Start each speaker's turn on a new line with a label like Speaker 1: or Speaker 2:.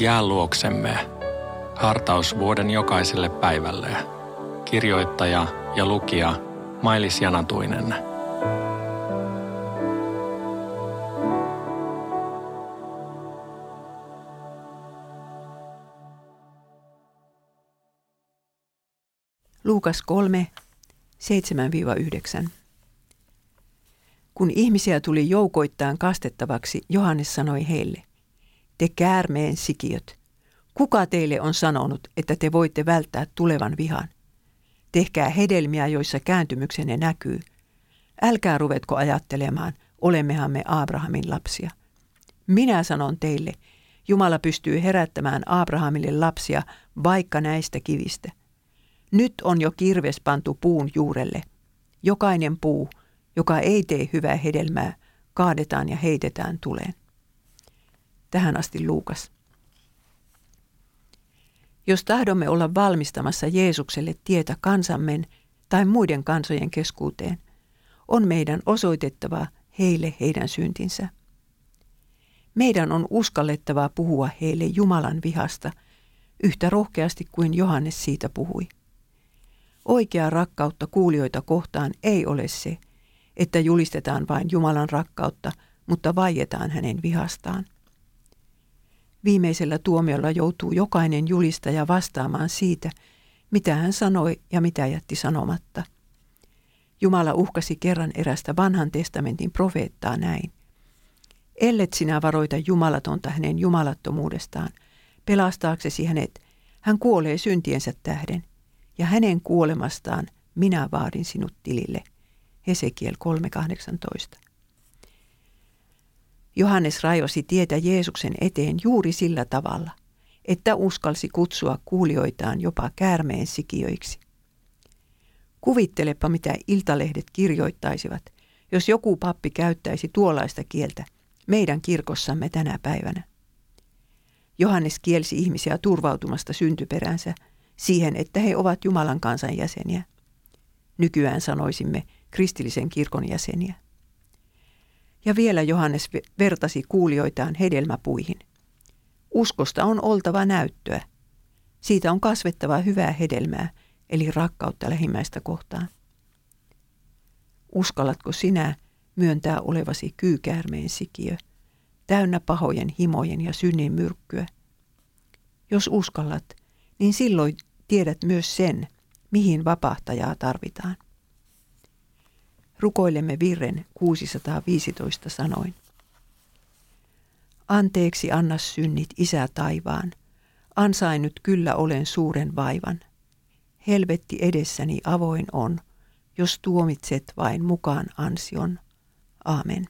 Speaker 1: Jää luoksemme. Hartaus vuoden jokaiselle päivälle. Kirjoittaja ja lukija Mailis Janatuinen.
Speaker 2: Luukas 3, 7-9. Kun ihmisiä tuli joukoittain kastettavaksi, Johannes sanoi heille, te käärmeen sikiöt, kuka teille on sanonut, että te voitte välttää tulevan vihan? Tehkää hedelmiä, joissa kääntymyksenne näkyy. Älkää ruvetko ajattelemaan, olemmehan me Abrahamin lapsia. Minä sanon teille, Jumala pystyy herättämään Abrahamille lapsia vaikka näistä kivistä. Nyt on jo kirves pantu puun juurelle. Jokainen puu, joka ei tee hyvää hedelmää, kaadetaan ja heitetään tuleen. Tähän asti Luukas. Jos tahdomme olla valmistamassa Jeesukselle tietä kansammen tai muiden kansojen keskuuteen, on meidän osoitettava heille heidän syntinsä. Meidän on uskallettava puhua heille Jumalan vihasta yhtä rohkeasti kuin Johannes siitä puhui. Oikeaa rakkautta kuulijoita kohtaan ei ole se, että julistetaan vain Jumalan rakkautta, mutta vaietaan hänen vihastaan. Viimeisellä tuomiolla joutuu jokainen julistaja vastaamaan siitä, mitä hän sanoi ja mitä jätti sanomatta. Jumala uhkasi kerran erästä vanhan testamentin profeettaa näin. Ellet sinä varoita jumalatonta hänen jumalattomuudestaan, pelastaaksesi hänet, hän kuolee syntiensä tähden, ja hänen kuolemastaan minä vaadin sinut tilille. Hesekiel 3.18. Johannes rajosi tietä Jeesuksen eteen juuri sillä tavalla, että uskalsi kutsua kuulijoitaan jopa käärmeen sikiöiksi. Kuvittelepa, mitä iltalehdet kirjoittaisivat, jos joku pappi käyttäisi tuollaista kieltä meidän kirkossamme tänä päivänä. Johannes kielsi ihmisiä turvautumasta syntyperänsä siihen, että he ovat Jumalan kansan jäseniä. Nykyään sanoisimme kristillisen kirkon jäseniä. Ja vielä Johannes vertasi kuulijoitaan hedelmäpuihin. Uskosta on oltava näyttöä. Siitä on kasvettava hyvää hedelmää, eli rakkautta lähimmäistä kohtaan. Uskallatko sinä myöntää olevasi kyykäärmeen sikiö, täynnä pahojen himojen ja synnin myrkkyä? Jos uskallat, niin silloin tiedät myös sen, mihin vapahtajaa tarvitaan. Rukoilemme virren 615 sanoin. Anteeksi anna synnit, Isä taivaan. Ansainnut kyllä olen suuren vaivan. Helvetti edessäni avoin on, jos tuomitset vain mukaan ansion. Aamen.